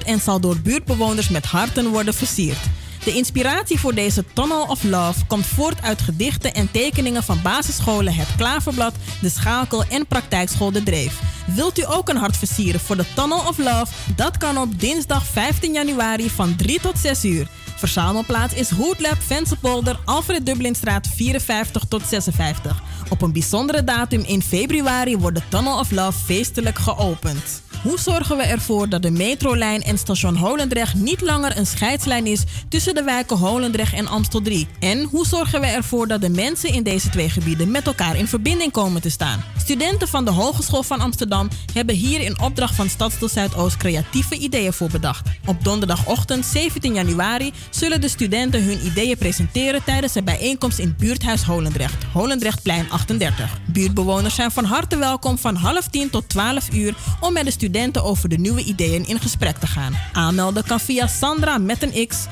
en zal door buurtbewoners met harten worden versierd. De inspiratie voor deze Tunnel of Love komt voort uit gedichten en tekeningen van basisscholen Het Klaverblad, De Schakel en Praktijkschool De Dreef. Wilt u ook een hart versieren voor de Tunnel of Love? Dat kan op dinsdag 15 januari van 3 tot 6 uur. Verzamelplaats is Hoodlab Vensenpolder, Alfred Dublinstraat 54 tot 56. Op een bijzondere datum in februari wordt de Tunnel of Love feestelijk geopend. Hoe zorgen we ervoor dat de metrolijn en station Holendrecht niet langer een scheidslijn is tussen de wijken Holendrecht en Amstel 3? En hoe zorgen we ervoor dat de mensen in deze twee gebieden met elkaar in verbinding komen te staan? Studenten van de Hogeschool van Amsterdam hebben hier in opdracht van Stadsdeel Zuidoost creatieve ideeën voor bedacht. Op donderdagochtend 17 januari zullen de studenten hun ideeën presenteren tijdens een bijeenkomst in buurthuis Holendrecht, Holendrechtplein 38. Buurtbewoners zijn van harte welkom van half tien tot 12 uur om met de studenten over de nieuwe ideeën in gesprek te gaan. Aanmelden kan via Sandra met een x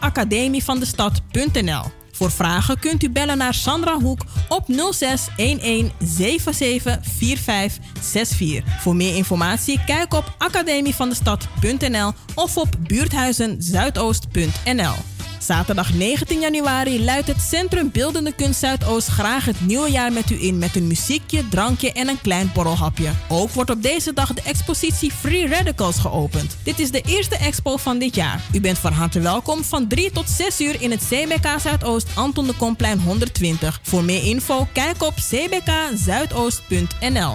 academievandestad.nl. Voor vragen kunt u bellen naar Sandra Hoek op 06 11 77 45 64. Voor meer informatie kijk op academievandestad.nl of op buurthuizenzuidoost.nl. Zaterdag 19 januari luidt het Centrum Beeldende Kunst Zuidoost graag het nieuwe jaar met u in met een muziekje, drankje en een klein borrelhapje. Ook wordt op deze dag de expositie Free Radicals geopend. Dit is de eerste expo van dit jaar. U bent van harte welkom van 3 tot 6 uur in het CBK Zuidoost Anton de Komplein 120. Voor meer info kijk op cbkzuidoost.nl.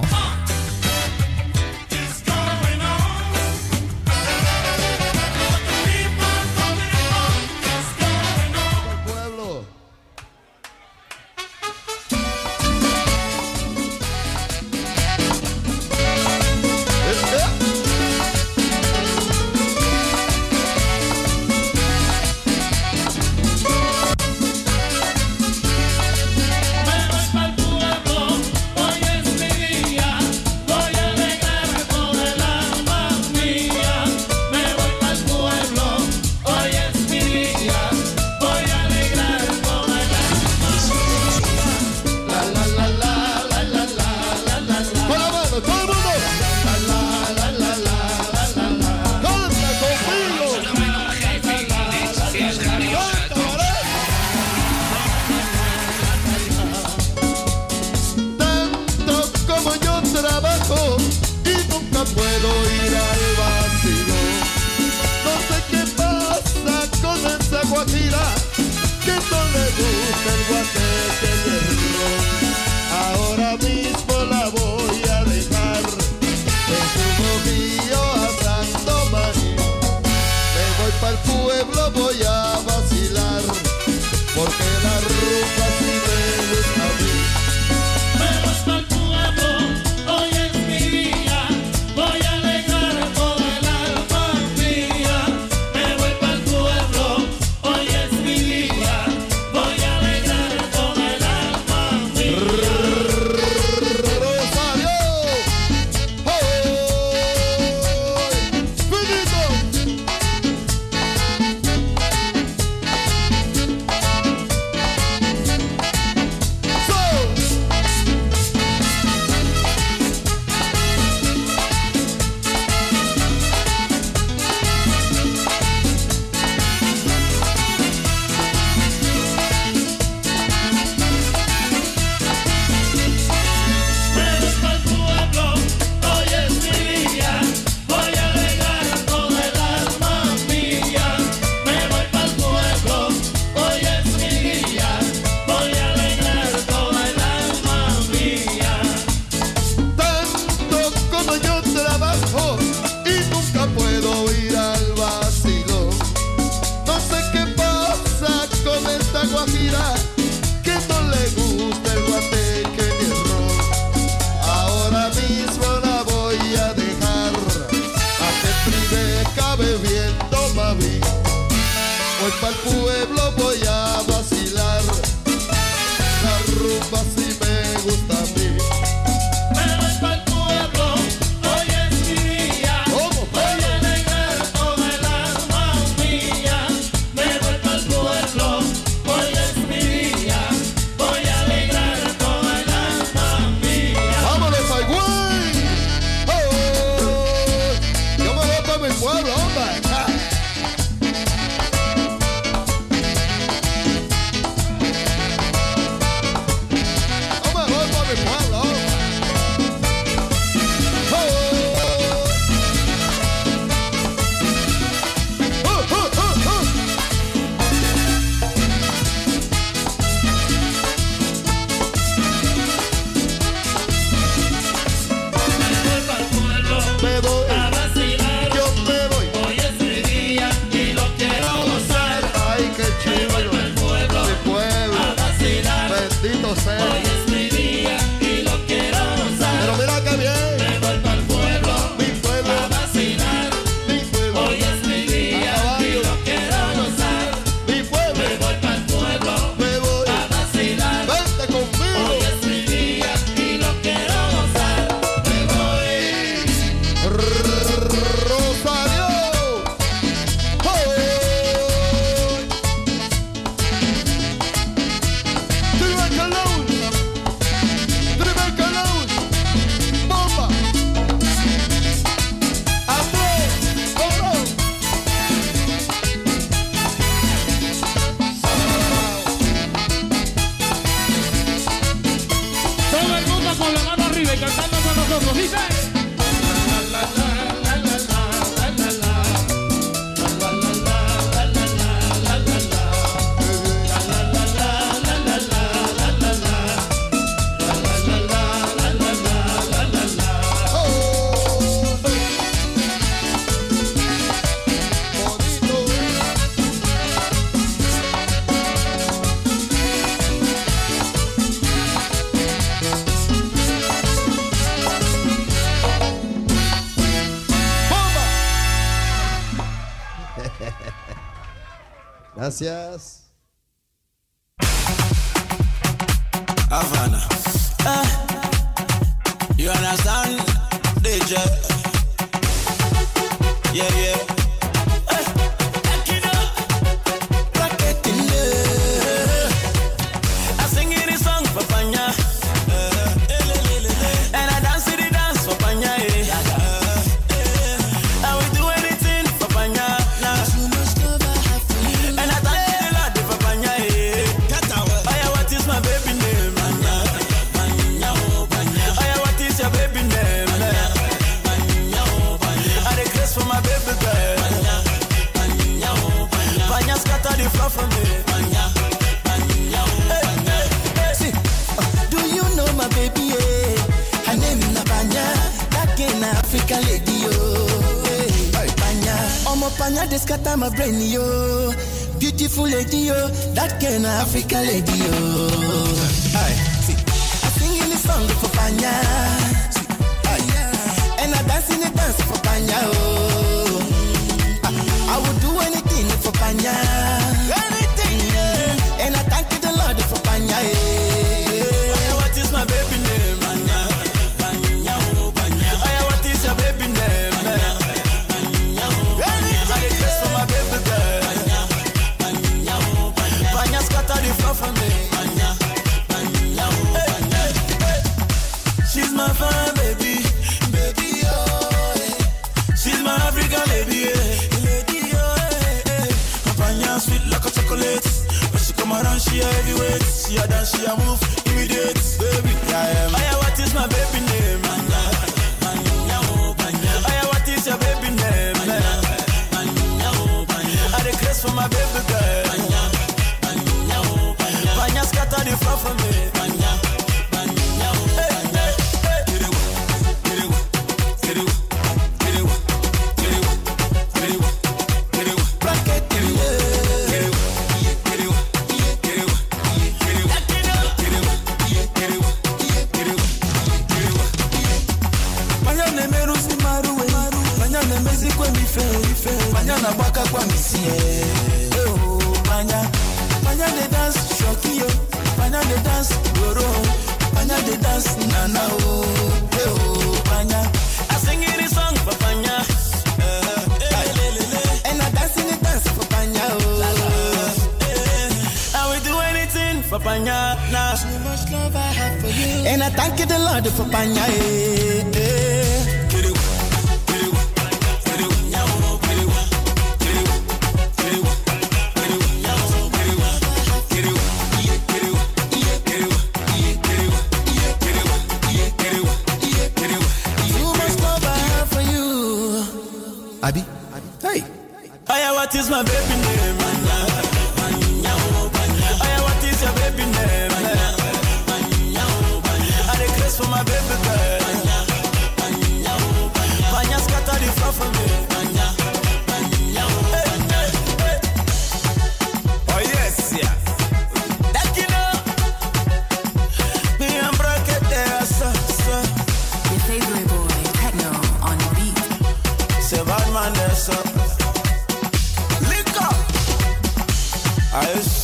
I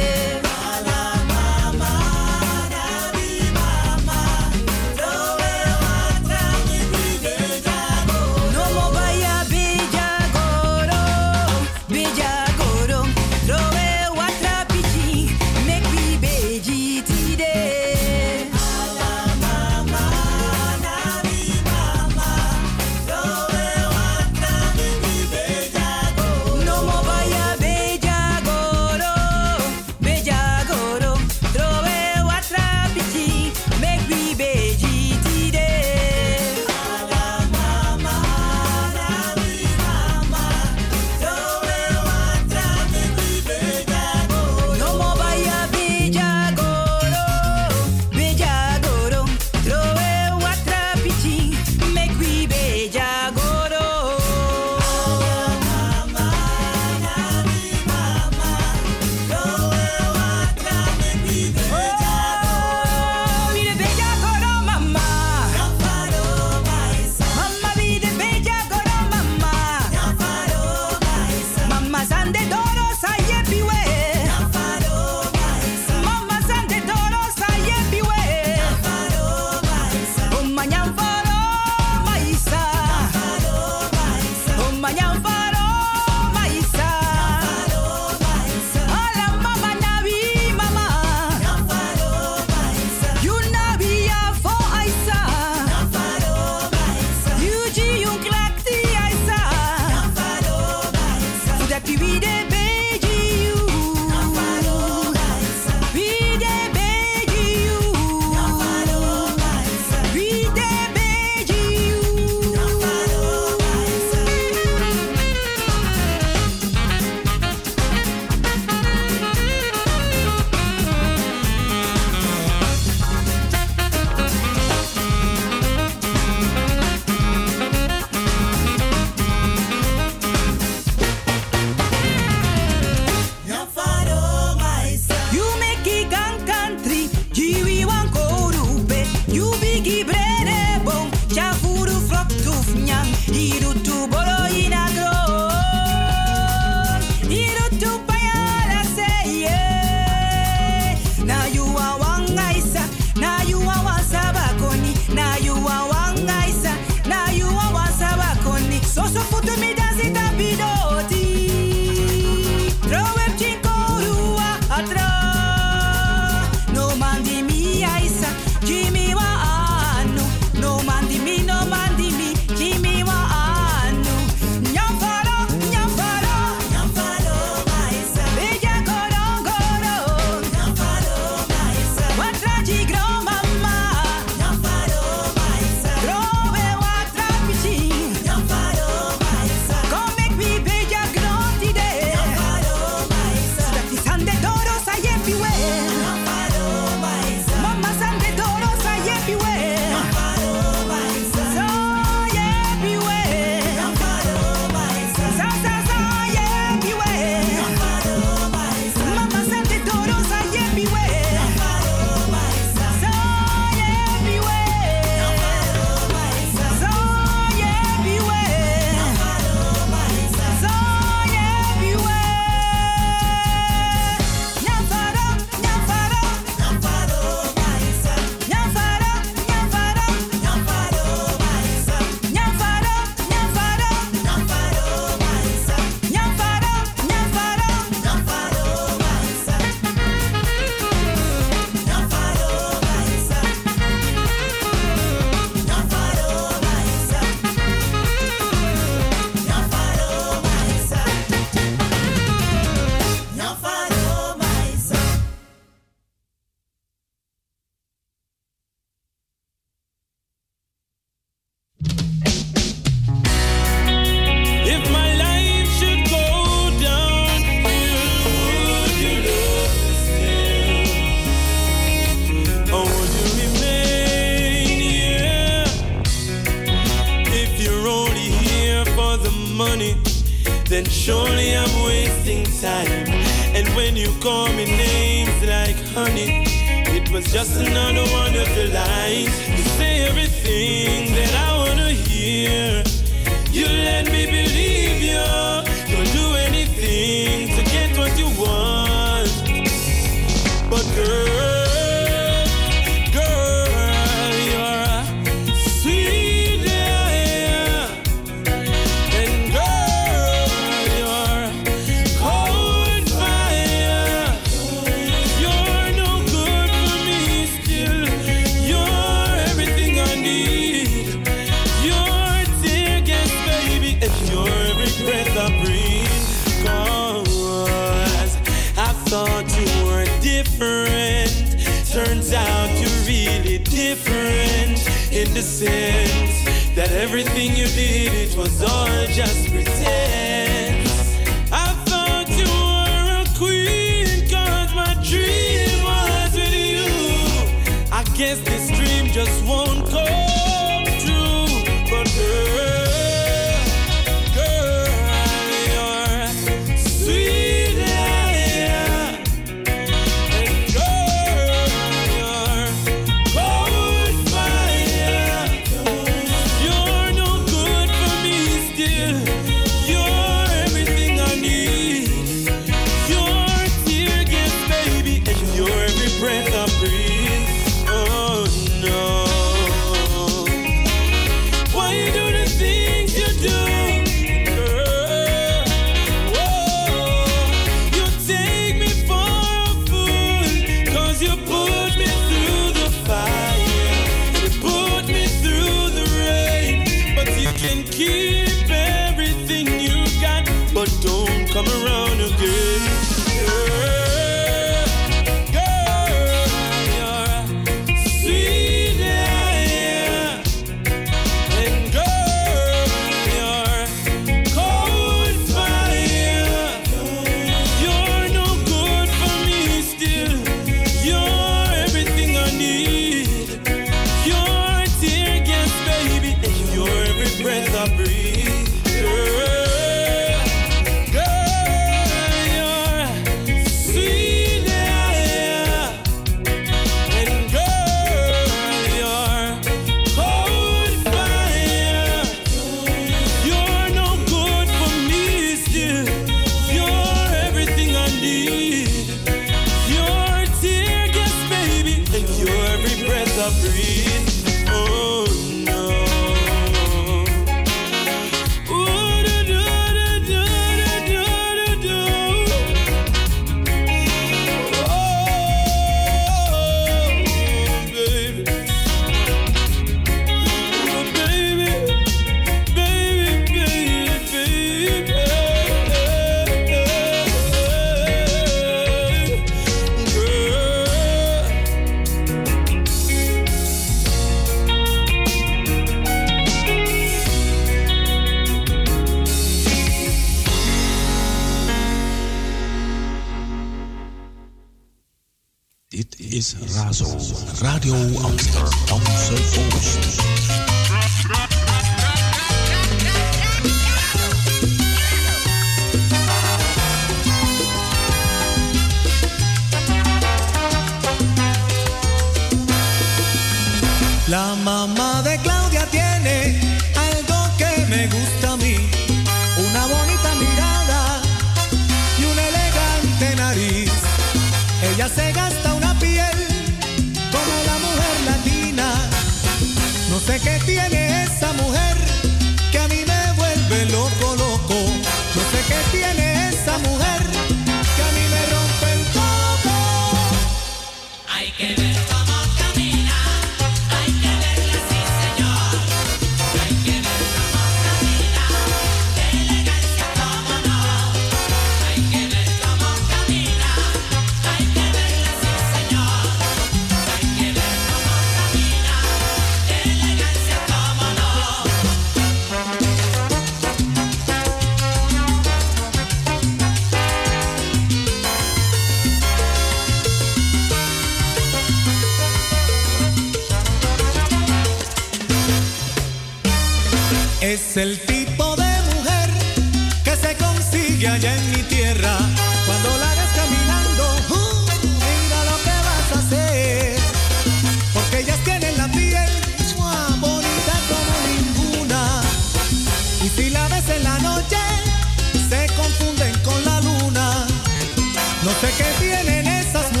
tienen esas mujeres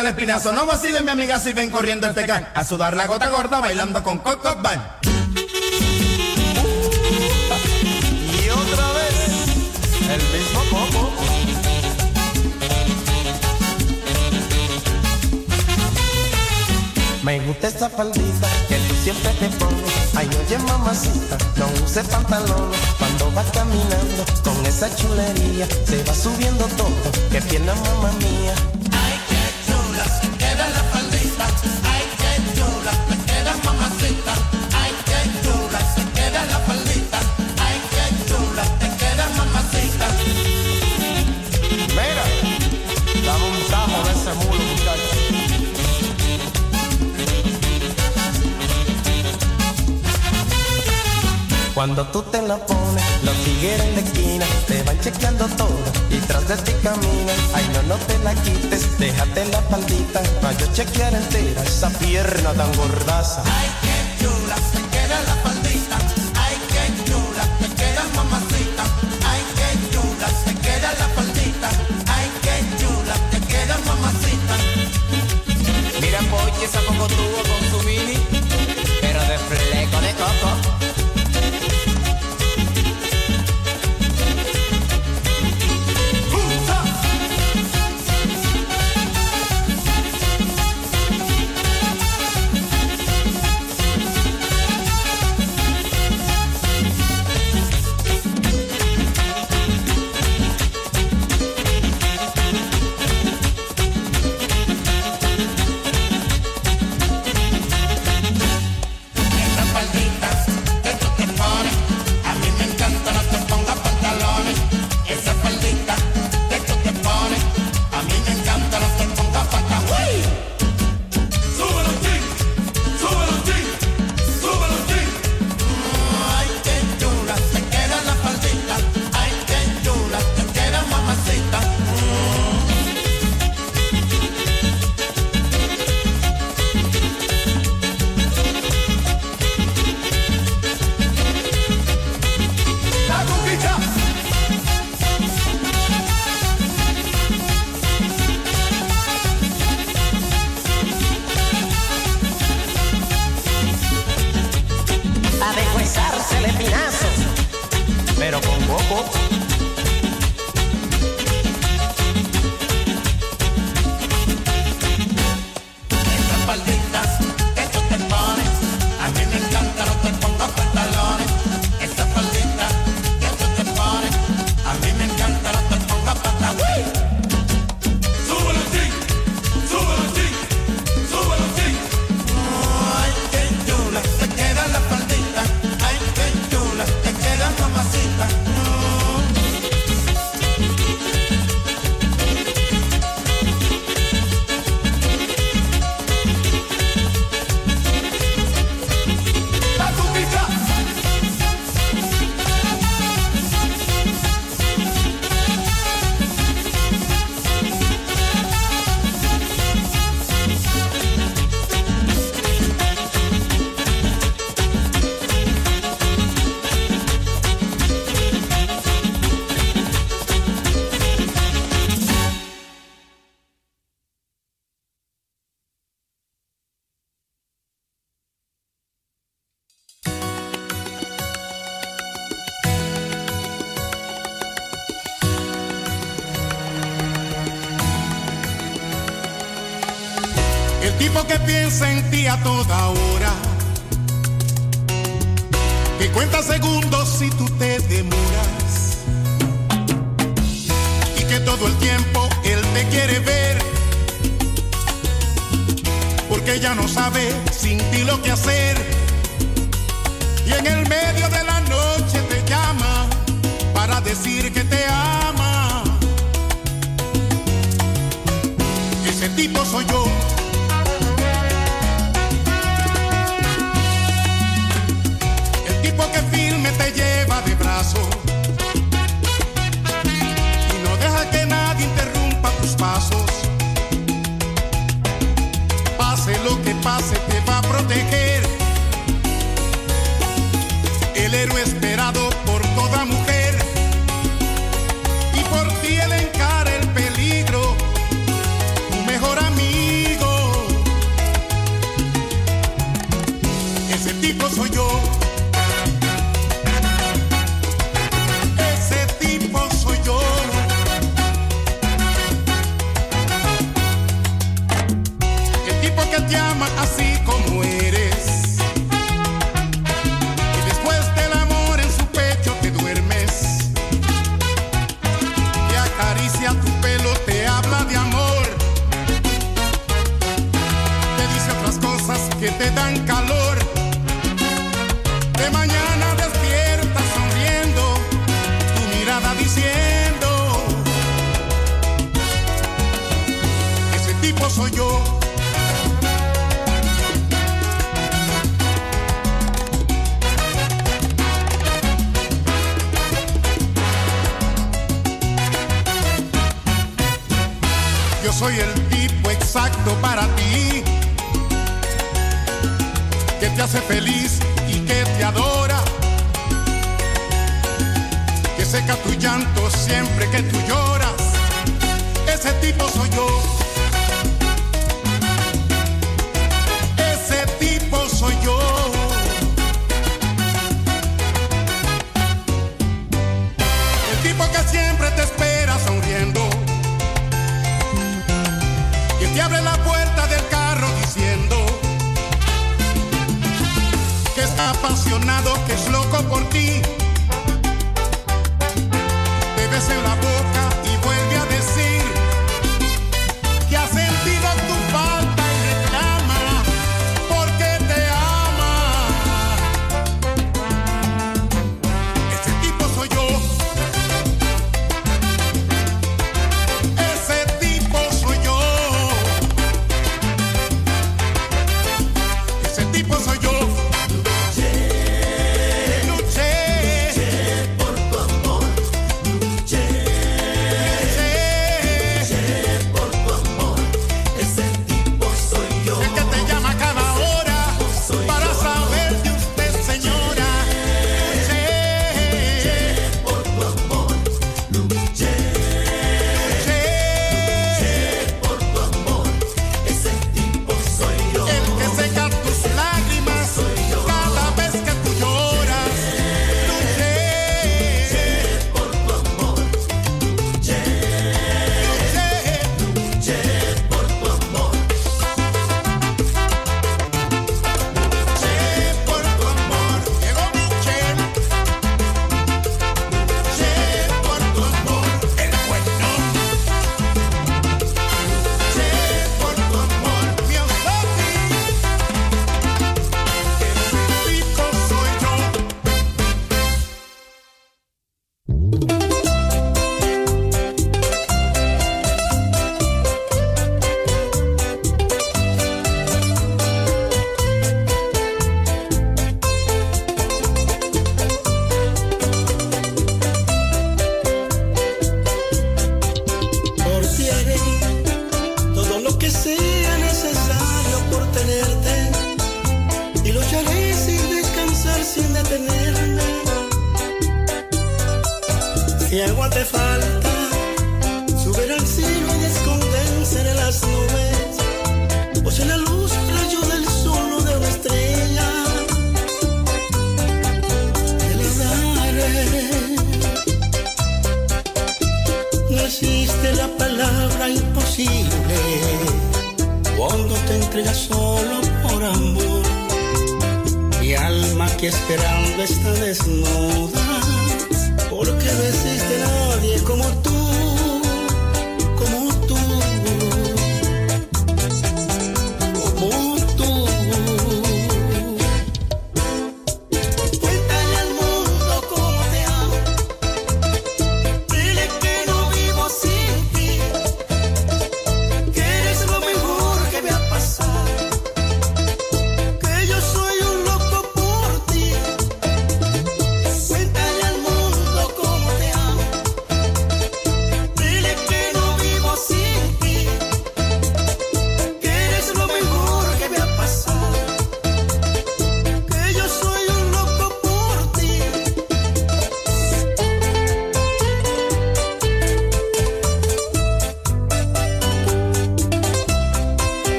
el espinazo. No vacilen, mi amiga, si ven corriendo el tecán. A sudar la gota gorda bailando con Coco Van. Y otra vez, el mismo combo. Me gusta esa faldita que tú siempre te pones. Ay, oye, mamacita, no uses pantalones. Cuando vas caminando con esa chulería, se va subiendo todo. Que pierna, mamá mía. Cuando tú te la pones, los tigres de esquina te van chequeando todo y tras de ti caminan. Ay, no, no te la quites, déjate la paldita para yo chequear entera esa pierna tan gordaza. tipo que piensa en ti a toda hora, que cuenta segundos si tú te demoras, y que todo el tiempo él te quiere ver, porque ya no sabe sin ti lo que hacer, y en el medio de la noche te llama para decir que te ama. Ese tipo soy yo. que te lleva de brazo y no deja que nadie interrumpa tus pasos. Pase lo que pase, te va a proteger. El héroe esperado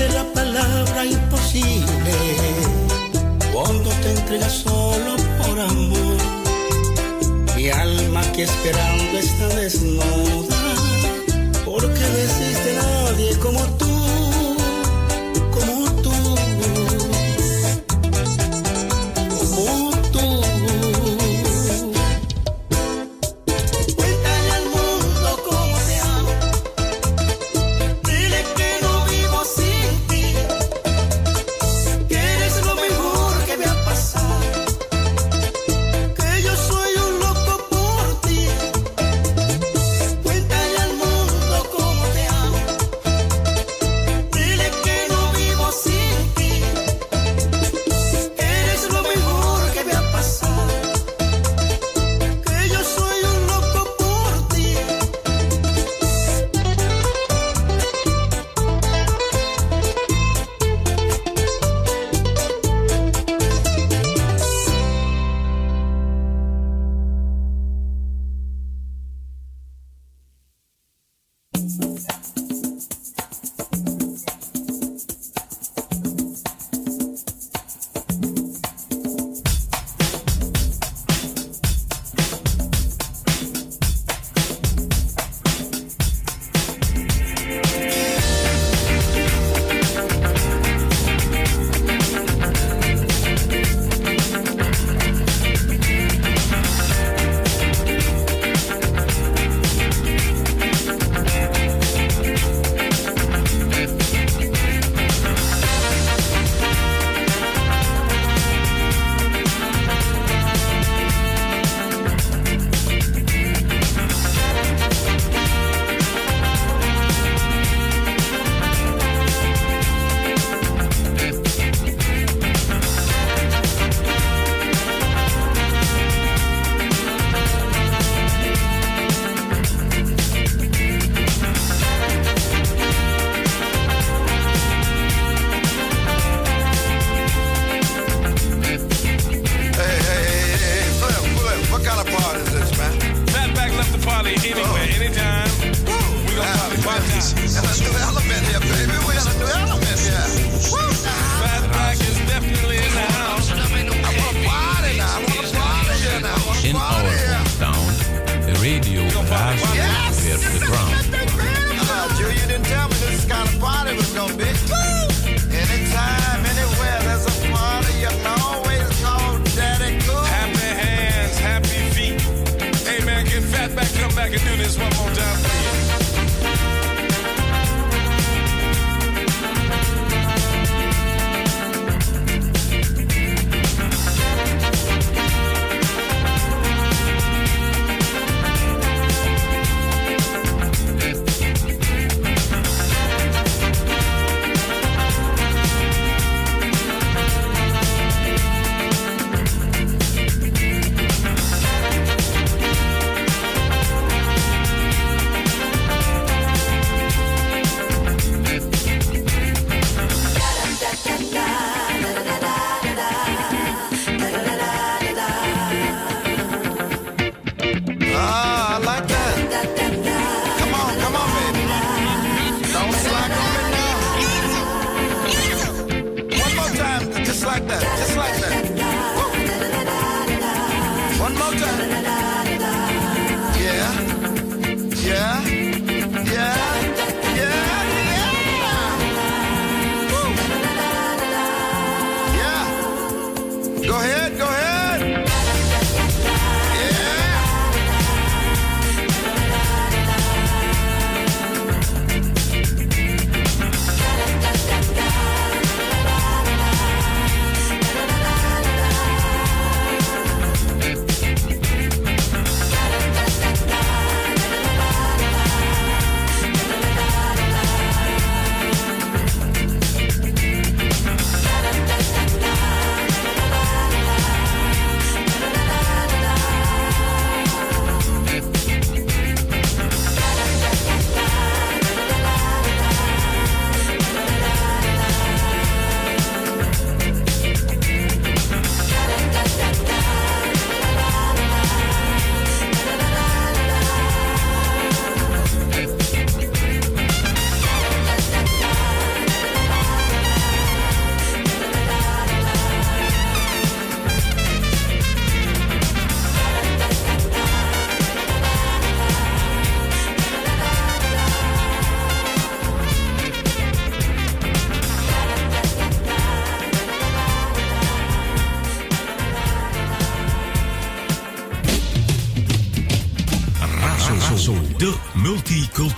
de la palabra imposible. Cuando te entregas solo por amor, mi alma que esperando está desnuda, porque desiste nadie como tú.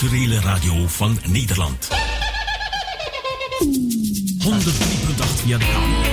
Multiculturele radio van Nederland. 103.8 via de kabel,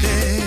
verte.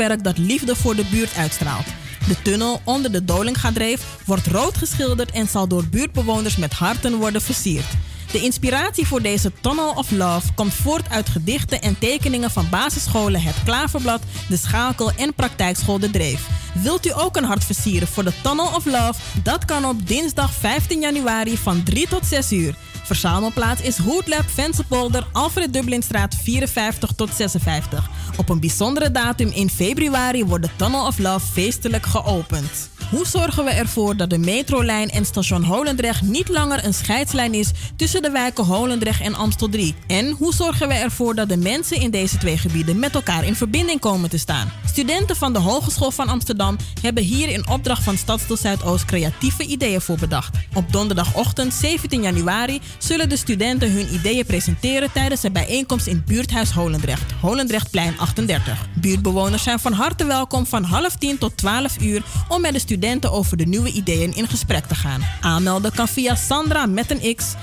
Kunstwerk dat liefde voor de buurt uitstraalt. De tunnel onder de Dolingadreef wordt rood geschilderd en zal door buurtbewoners met harten worden versierd. De inspiratie voor deze Tunnel of Love komt voort uit gedichten en tekeningen van basisscholen Het Klaverblad, De Schakel en Praktijkschool De Dreef. Wilt u ook een hart versieren voor de Tunnel of Love? Dat kan op dinsdag 15 januari van 3 tot 6 uur. Verzamelplaats is Hoodlab Vensenpolder, Alfred Dublinstraat 54 tot 56. Op een bijzondere datum in februari wordt de Tunnel of Love feestelijk geopend. Hoe zorgen we ervoor dat de metrolijn en station Holendrecht niet langer een scheidslijn is tussen de wijken Holendrecht en Amstel 3? En hoe zorgen we ervoor dat de mensen in deze twee gebieden met elkaar in verbinding komen te staan? Studenten van de Hogeschool van Amsterdam hebben hier in opdracht van Stadsdeel Zuidoost creatieve ideeën voor bedacht. Op donderdagochtend 17 januari zullen de studenten hun ideeën presenteren tijdens een bijeenkomst in buurthuis Holendrecht, Holendrechtplein 38. Buurtbewoners zijn van harte welkom van half 10 tot 12 uur om met de studenten over de nieuwe ideeën in gesprek te gaan. Aanmelden kan via Sandra met een x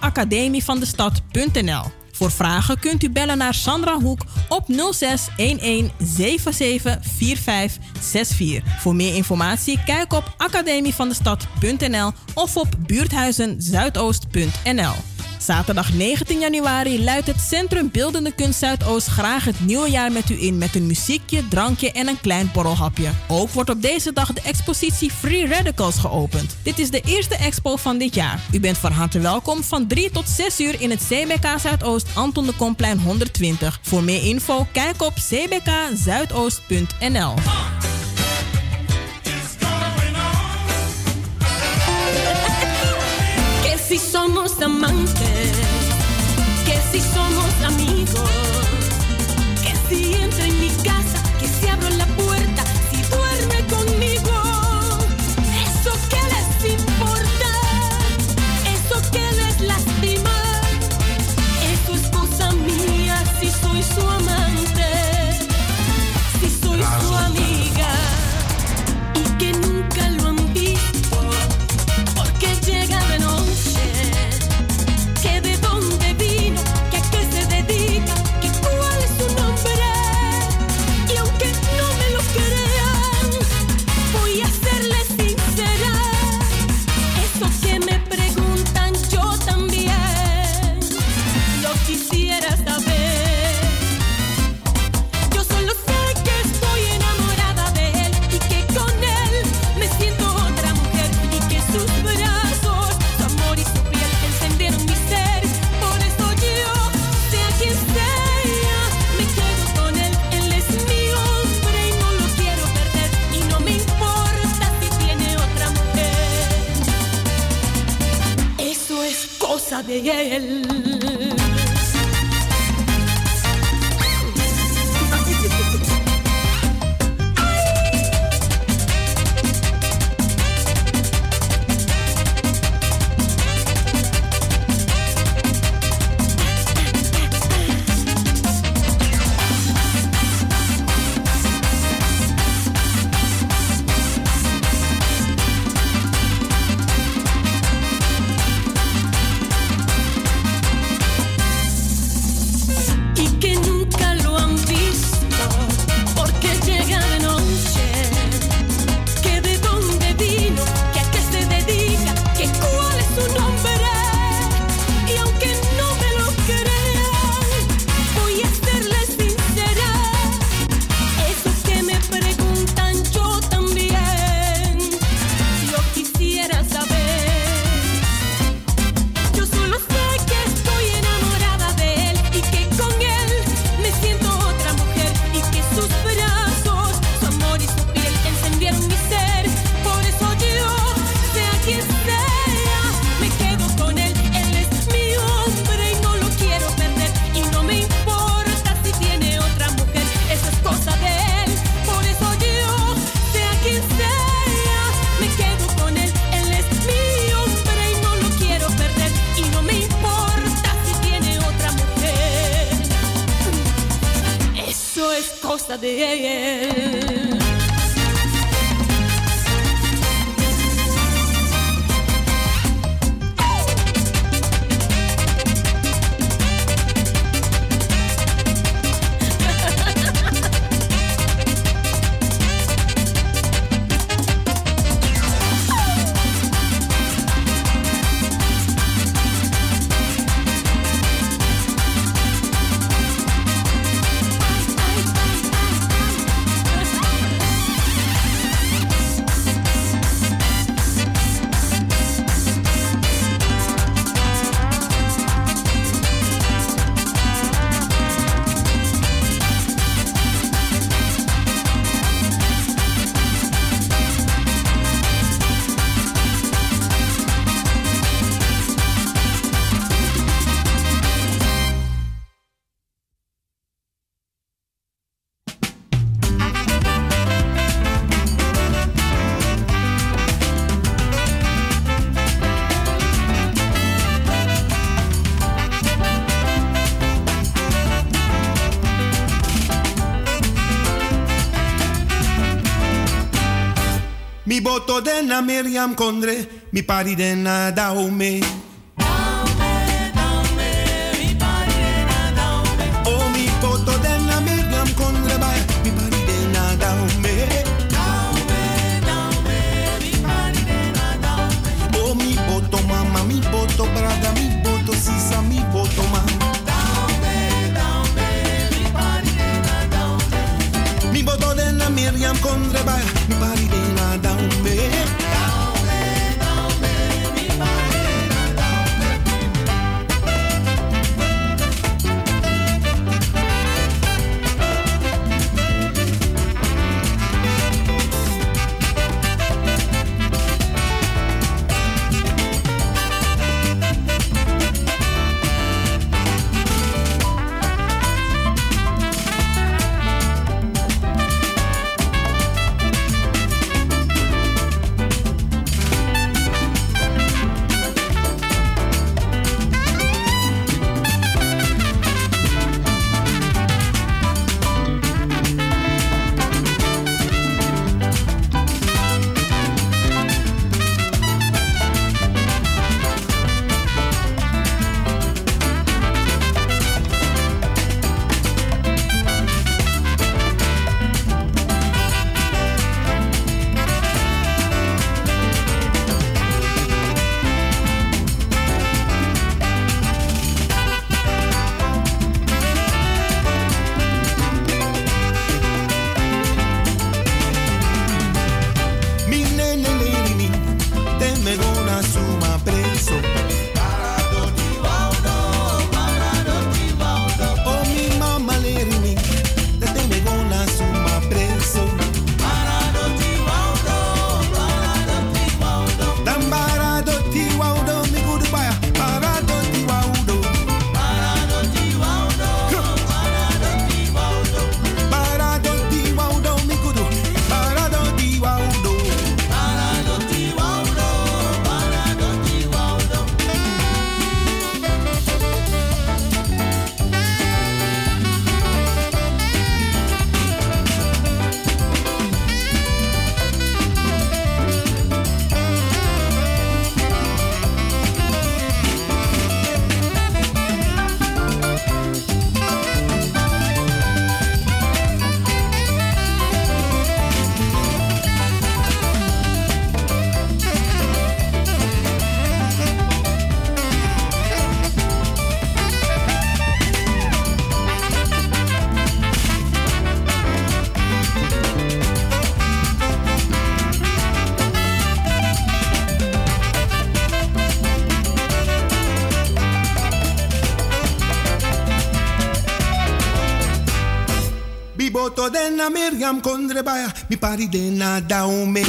academievandestad.nl. Voor vragen kunt u bellen naar Sandra Hoek op 06 11 77 45 64. Voor meer informatie kijk op academievandestad.nl of op buurthuizenzuidoost.nl. Zaterdag 19 januari luidt het Centrum Beeldende Kunst Zuidoost graag het nieuwe jaar met u in met een muziekje, drankje en een klein borrelhapje. Ook wordt op deze dag de expositie Free Radicals geopend. Dit is de eerste expo van dit jaar. U bent van harte welkom van 3 tot 6 uur in het CBK Zuidoost Anton de Komplein 120. Voor meer info kijk op cbkzuidoost.nl. si somos amantes, que si somos amigos, que si entra Sabeyel dena Miriam Kondre, mi pari dena Daume. to den na kondre baya mi pari de na daume.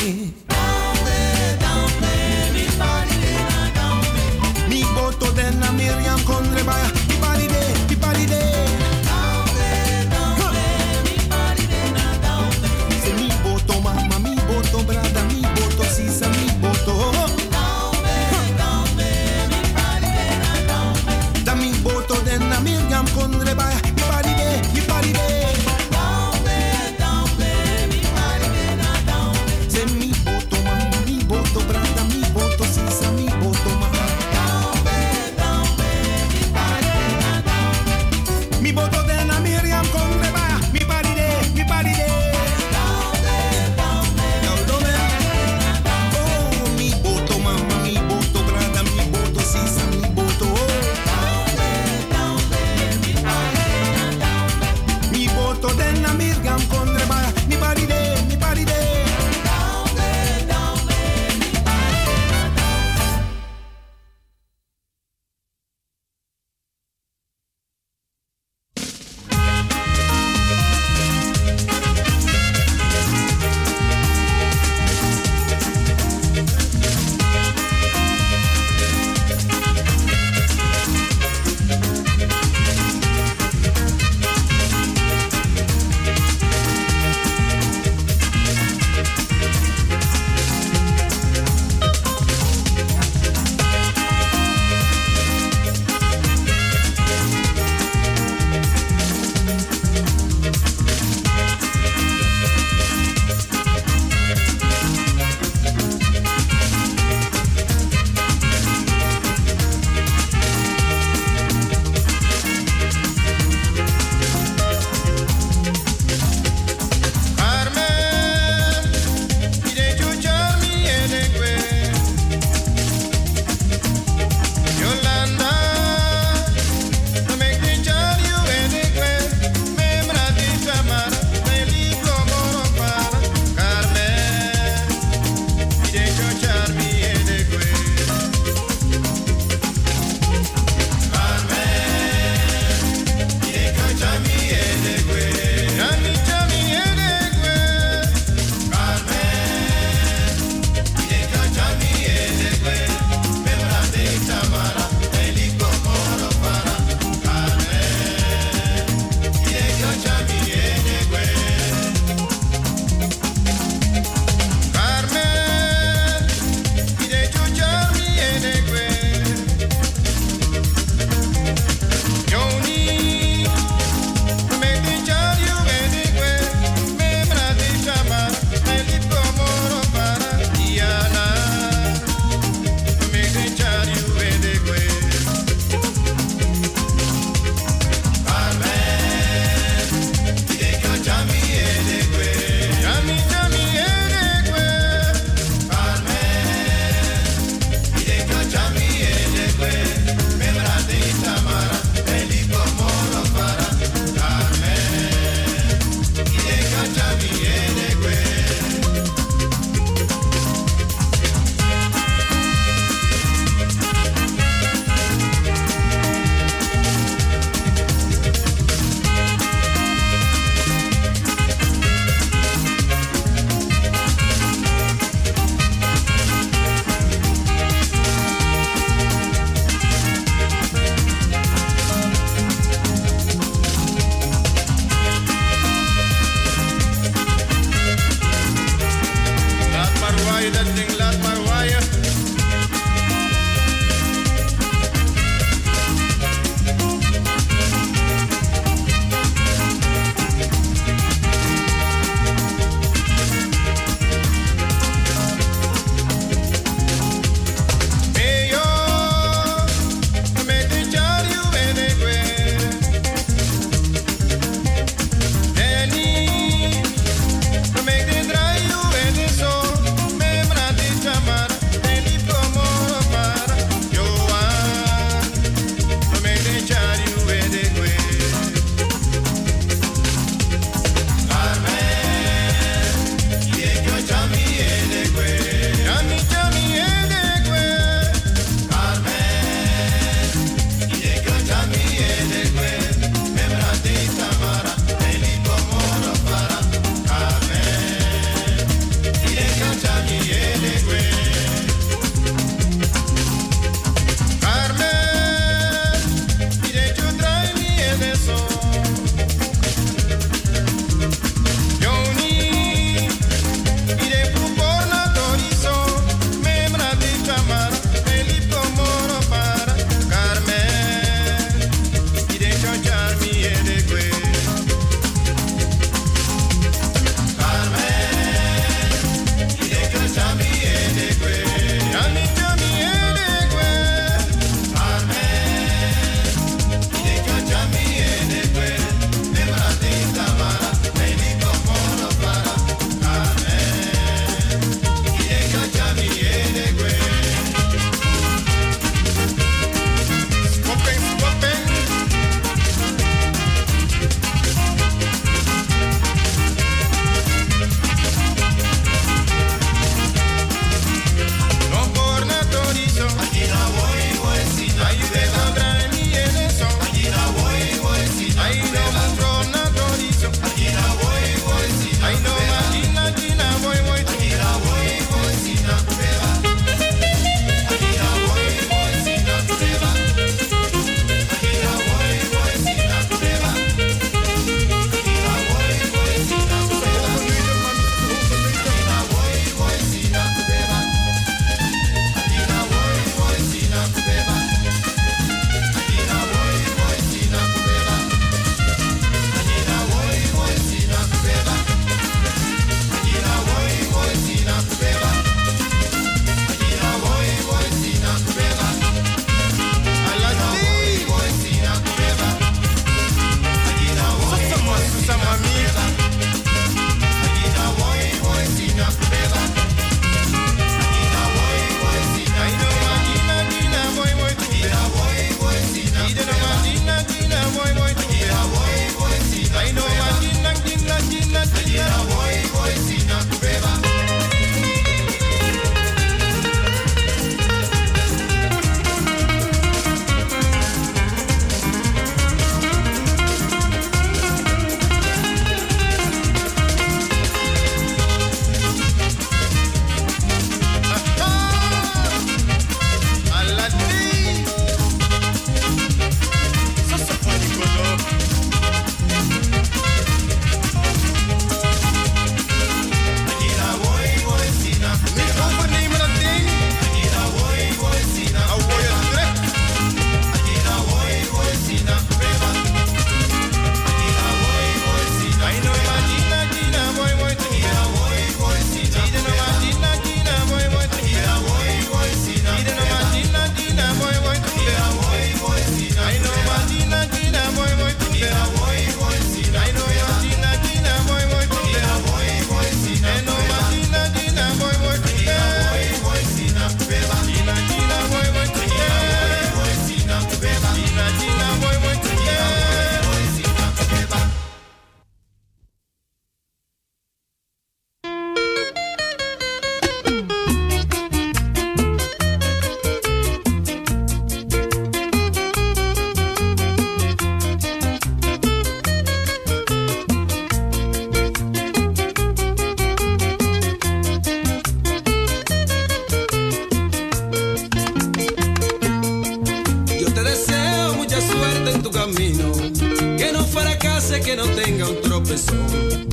que no fracase, que no tenga un tropezón.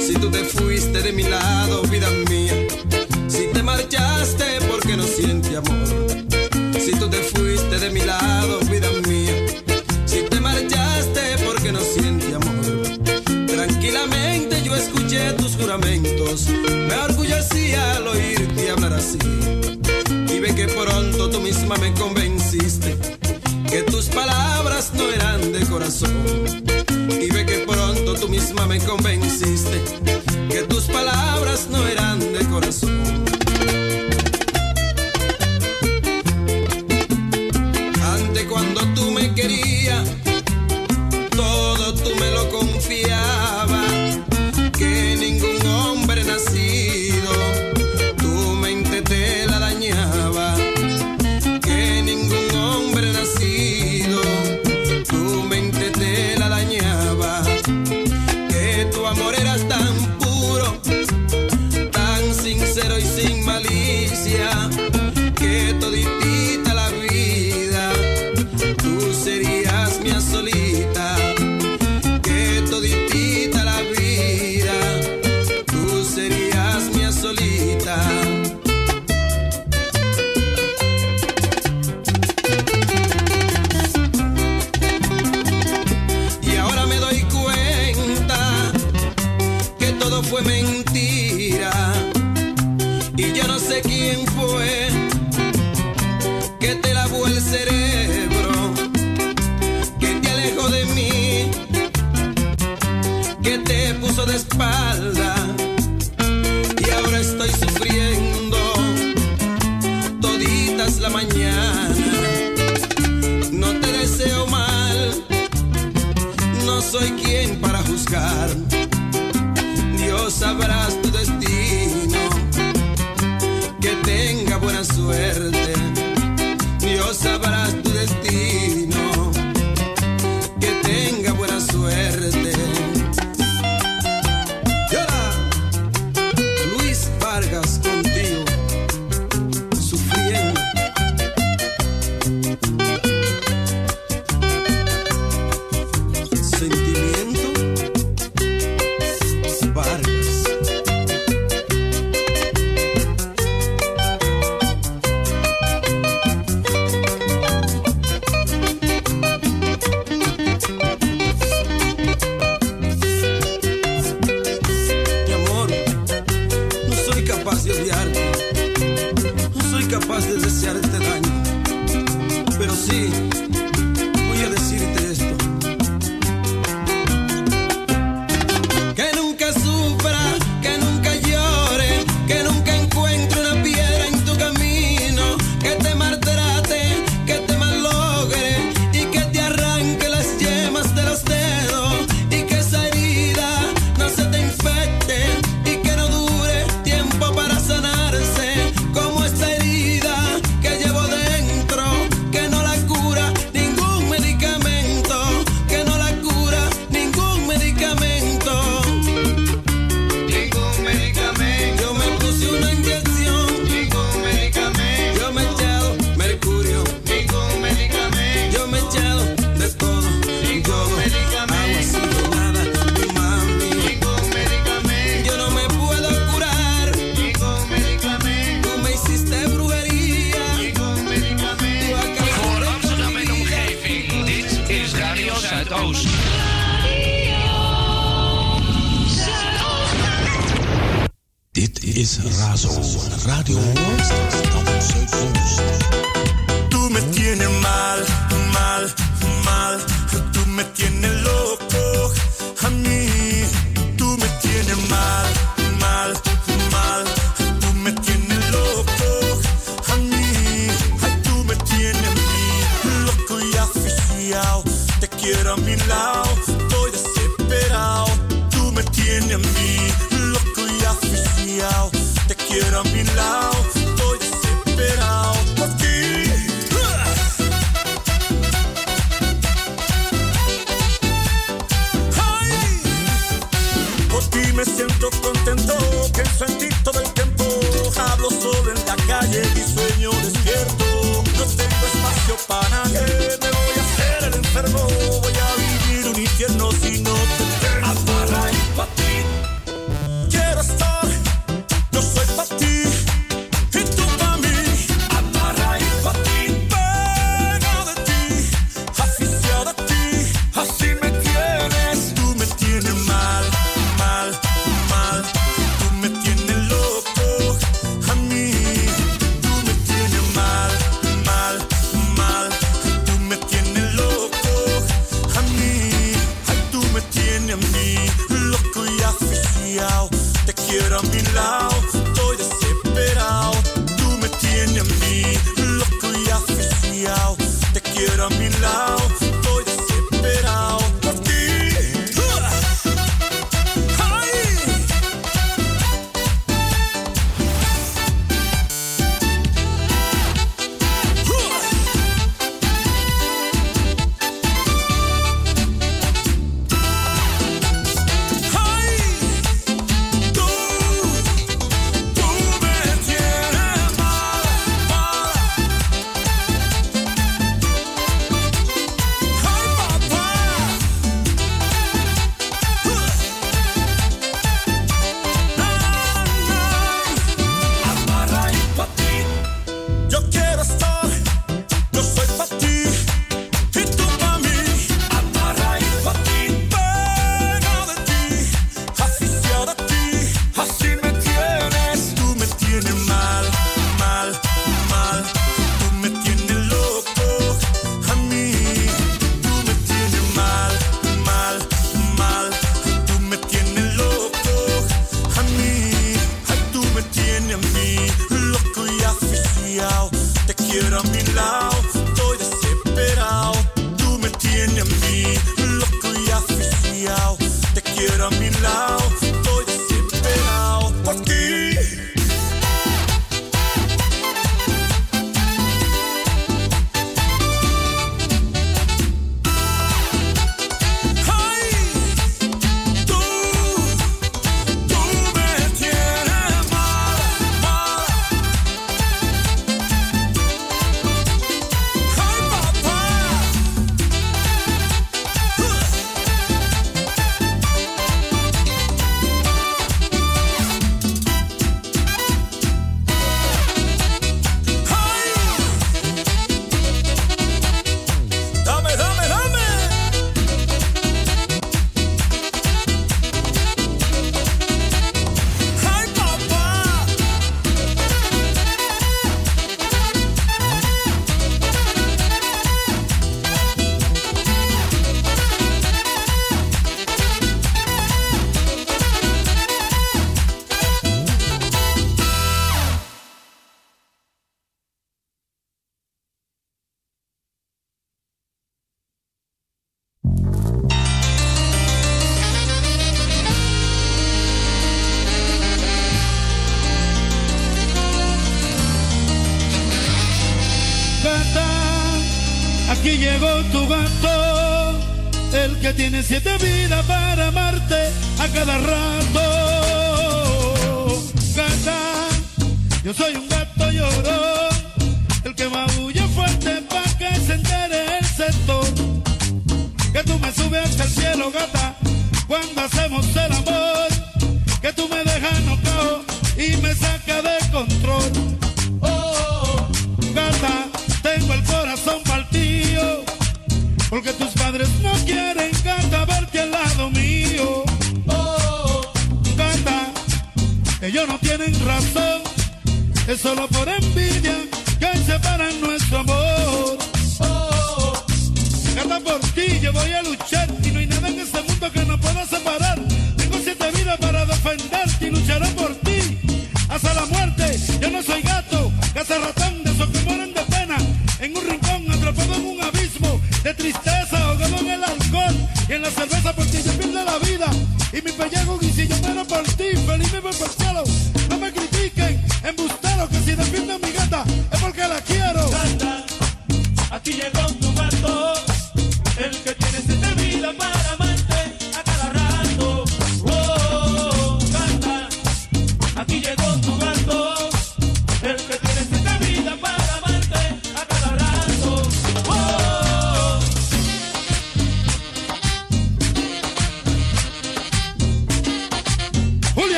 Si tú te fuiste de mi lado, vida mía, si te marchaste porque no siente amor. Si tú te fuiste de mi lado, vida mía, si te marchaste porque no siente amor. Tranquilamente yo escuché tus juramentos, me orgullecía al oírte hablar así. Y ve que pronto tú misma me convenció Y ve que pronto tú misma me convenciste que tus palabras no eran de corazón. tienes siete vidas para amarte a cada rato. Gata, yo soy un gato llorón, el que mabulla fuerte para que se entere el sector. Que tú me subes hasta el cielo, gata, cuando hacemos el amor. Que tú me dejas nocao y me saca de control. Oh, gata, tengo el corazón partido, porque tus padres no quieren es solo por envidia.